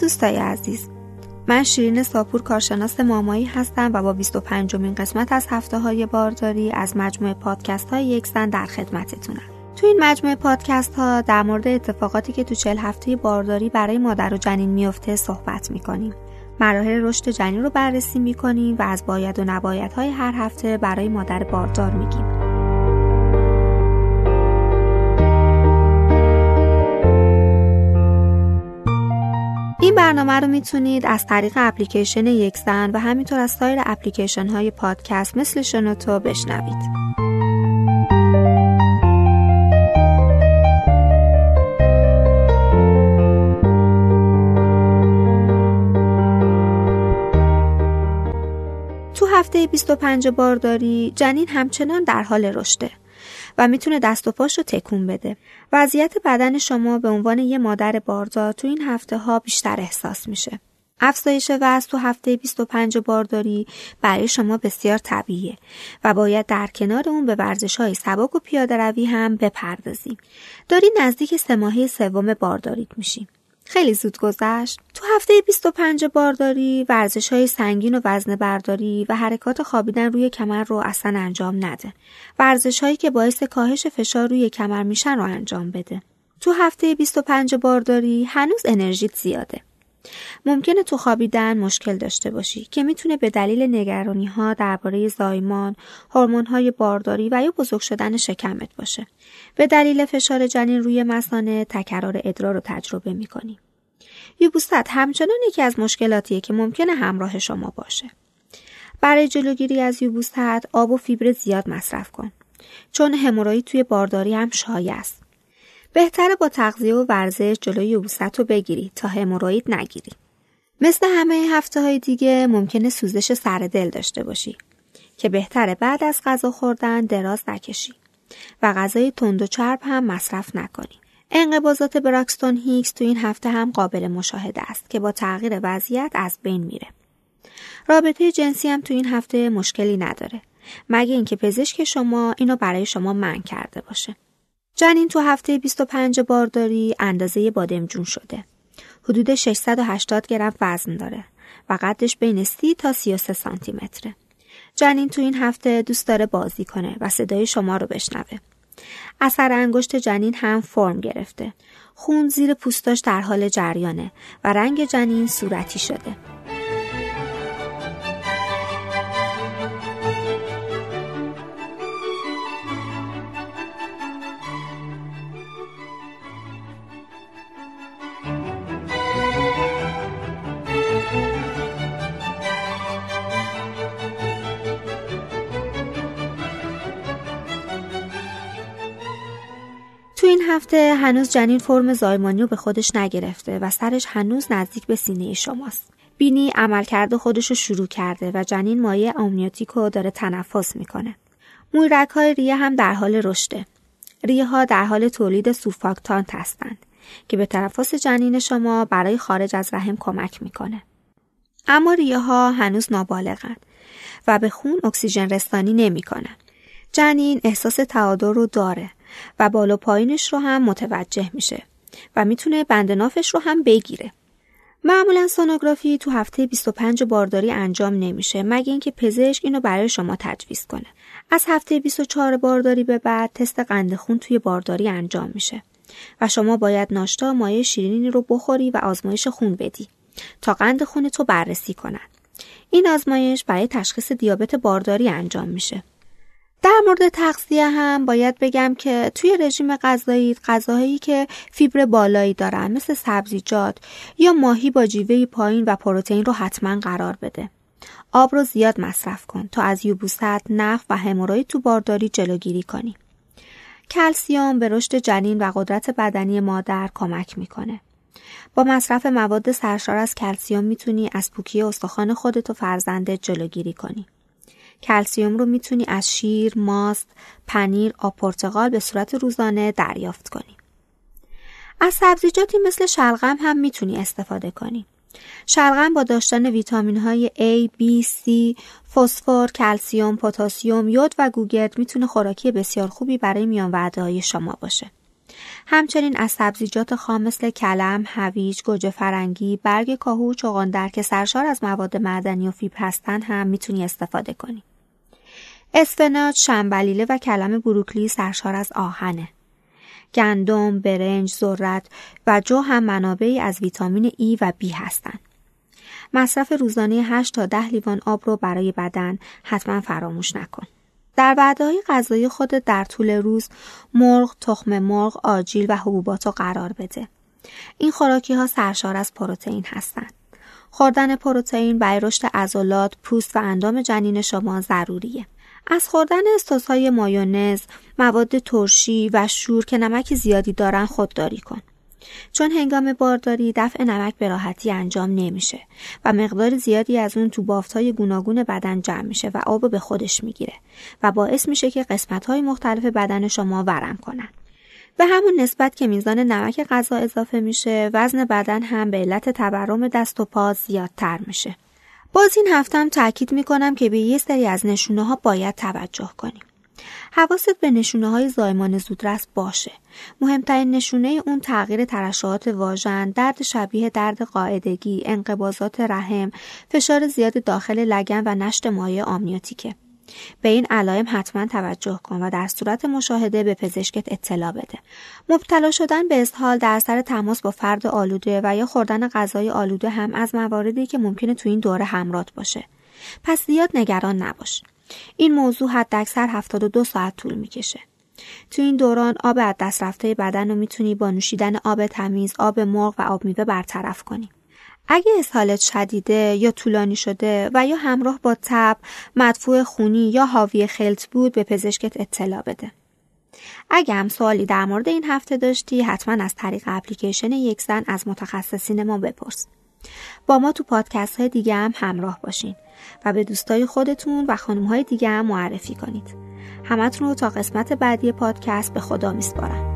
دوستای عزیز من شیرین ساپور کارشناس مامایی هستم و با 25 مین قسمت از هفته های بارداری از مجموعه پادکست های یک زن در خدمتتونم. تو این مجموعه پادکست ها در مورد اتفاقاتی که تو چل هفته بارداری برای مادر و جنین میفته صحبت می‌کنیم. مراحل رشد جنین رو بررسی می‌کنیم و از باید و نباید های هر هفته برای مادر باردار میگیم. برنامه رو می‌تونید از طریق اپلیکیشن یکزن و همینطور از سایر اپلیکیشن های پادکست مثل شنوتو بشنوید. تو هفته 25 بارداری جنین همچنان در حال رشده و می‌تونه دست و پاش رو تکون بده. وضعیت بدن شما به عنوان یه مادر باردار تو این هفته ها بیشتر احساس میشه. افزایش وزن تو هفته 25 بارداری برای شما بسیار طبیعیه و باید در کنار اون به ورزش های سبک و پیاده روی هم بپردازیم. داری نزدیک سه ماهه سوم بارداریت میشیم. خیلی زود گذشت. تو هفته 25 بارداری ورزش های سنگین و وزن برداری و حرکات خوابیدن روی کمر رو اصلا انجام نده. ورزش هایی که باعث کاهش فشار روی کمر میشن رو انجام بده. تو هفته 25 بارداری هنوز انرژیت زیاده. ممکنه تو خوابیدن مشکل داشته باشی که می‌تونه به دلیل نگرانی ها درباره زایمان، هورمون های بارداری و یا بزرگ شدن شکمت باشه. به دلیل فشار جنین روی مسانه تکرار ادرار رو تجربه می‌کنی. یوبوست همچنان یکی از مشکلاتیه که ممکنه همراه شما باشه. برای جلوگیری از یوبوست آب و فیبر زیاد مصرف کن. چون هموروید توی بارداری هم شایع است. بهتره با تغذیه و ورزش جلوی یبوست رو بگیری تا هموروید نگیری. مثل همه هفته های دیگه ممکنه سوزش سر دل داشته باشی که بهتره بعد از غذا خوردن دراز نکشی و غذای تند و چرب هم مصرف نکنی. انقباضات براکستون هیکس تو این هفته هم قابل مشاهده است که با تغییر وضعیت از بین میره. رابطه جنسی هم تو این هفته مشکلی نداره مگه اینکه پزشک شما اینو برای شما من کرده باشه. جنین تو هفته 25 بارداری اندازه بادمجون شده. حدود 680 گرم وزن داره و قدش بین 30 تا 33 سانتی متره. جنین تو این هفته دوست داره بازی کنه و صدای شما رو بشنوه. اثر انگشت جنین هم فرم گرفته. خون زیر پوستاش در حال جریانه و رنگ جنین صورتی شده. این هفته هنوز جنین فرم زایمانی رو به خودش نگرفته و سرش هنوز نزدیک به سینه شماست. بینی عملکرد خودش رو شروع کرده و جنین مایه آمنیوتیک داره تنفس می‌کنه. مویرک های ریه هم در حال رشده. ریه ها در حال تولید سوفاکتانت هستند که به تنفس جنین شما برای خارج از رحم کمک می‌کنه. اما ریه ها هنوز نابالغند و به خون اکسیژن رسانی نمی‌کنن. جنین احساس تعادل رو داره و بالا پایینش رو هم متوجه میشه و می‌تونه بند نافش رو هم بگیره. معمولا سونوگرافی تو هفته 25 بارداری انجام نمیشه مگه اینکه پزشک اینو برای شما تجویز کنه. از هفته 24 بارداری به بعد تست قند خون توی بارداری انجام میشه و شما باید ناشتا مایع شیرینی رو بخوری و آزمایش خون بدی تا قند خون تو بررسی کنن. این آزمایش برای تشخیص دیابت بارداری انجام میشه. در مورد تغذیه هم باید بگم که توی رژیم غذایی غذاهایی که فیبر بالایی دارن مثل سبزیجات یا ماهی با جیوه پایین و پروتئین رو حتما قرار بده. آب رو زیاد مصرف کن تا از یوبوست، نف و هموروید تو بارداری جلوگیری کنی. کلسیوم به رشد جنین و قدرت بدنی مادر کمک می‌کنه. با مصرف مواد سرشار از کلسیوم می‌تونی از پوکی استخوان خودت و فرزندت جلوگیری کنی. کلسیوم رو می‌تونی از شیر، ماست، پنیر، آب پرتقال به صورت روزانه دریافت کنی. از سبزیجاتی مثل شلغم هم می‌تونی استفاده کنی. شلغم با داشتن ویتامین های A, B, C، فسفر، کلسیوم، پتاسیم، یود و گوگرد می‌تونه خوراکی بسیار خوبی برای میان وعده های شما باشه. همچنین از سبزیجات خام مثل کلم، هویج، گوجه فرنگی، برگ کاهو و چغندر که سرشار از مواد معدنی و فیبر هستن هم می‌تونی استفاده کنی. اسفناج، شنبلیله و کلم بروکلی سرشار از آهنه. گندم، برنج، ذرت و جو هم منابعی از ویتامین ای و بی هستند. مصرف روزانه 8 تا 10 لیوان آب رو برای بدن حتما فراموش نکن. در وعده های غذایی خودت در طول روز مرغ، تخم مرغ، آجیل و حبوبات رو قرار بده. این خوراکی ها سرشار از پروتئین هستند. خوردن پروتئین برای رشد عضلات، پوست و اندام جنین شما ضروریه. از خوردن های مایونز، مواد ترشی و شور که نمک زیادی دارن خودداری کن. چون هنگام بارداری دفع نمک به راحتی انجام نمیشه و مقدار زیادی از اون تو بافتهای گوناگون بدن جمع میشه و آب به خودش می‌گیره و باعث میشه که قسمتهای مختلف بدن شما ورم کنن. به همون نسبت که میزان نمک غذا اضافه میشه وزن بدن هم به علت تورم دست و پا زیادتر میشه. باز این هفتم تاکید می‌کنم که به یه سری از نشونه ها باید توجه کنیم. حواست به نشونه های زایمان زودرس باشه. مهمترین نشونه اون تغییر ترشحات واژن، درد شبیه درد قاعدگی، انقباضات رحم، فشار زیاد داخل لگن و نشت مایع آمنیوتیکه. به این علائم حتما توجه کن و در صورت مشاهده به پزشکت اطلاع بده. مبتلا شدن به اسهال در سر تماس با فرد آلوده و یا خوردن غذای آلوده هم از مواردی که ممکنه تو این دوره همراه باشه. پس زیاد نگران نباش. این موضوع حداکثر 72 ساعت طول می‌کشه. تو این دوران آب از دست رفته بدن رو می‌تونی با نوشیدن آب تمیز، آب مرغ و آب میوه برطرف کنی. اگه اسهالت شدیده یا طولانی شده و یا همراه با تب، مدفوع خونی یا حاوی خلط بود به پزشکت اطلاع بده. اگه هم سوالی در مورد این هفته داشتی حتما از طریق اپلیکیشن یک زن از متخصصین ما بپرس. با ما تو پادکست های دیگه هم همراه باشین و به دوستای خودتون و خانم های دیگه هم معرفی کنید. همتون رو تا قسمت بعدی پادکست به خدا میسپارم.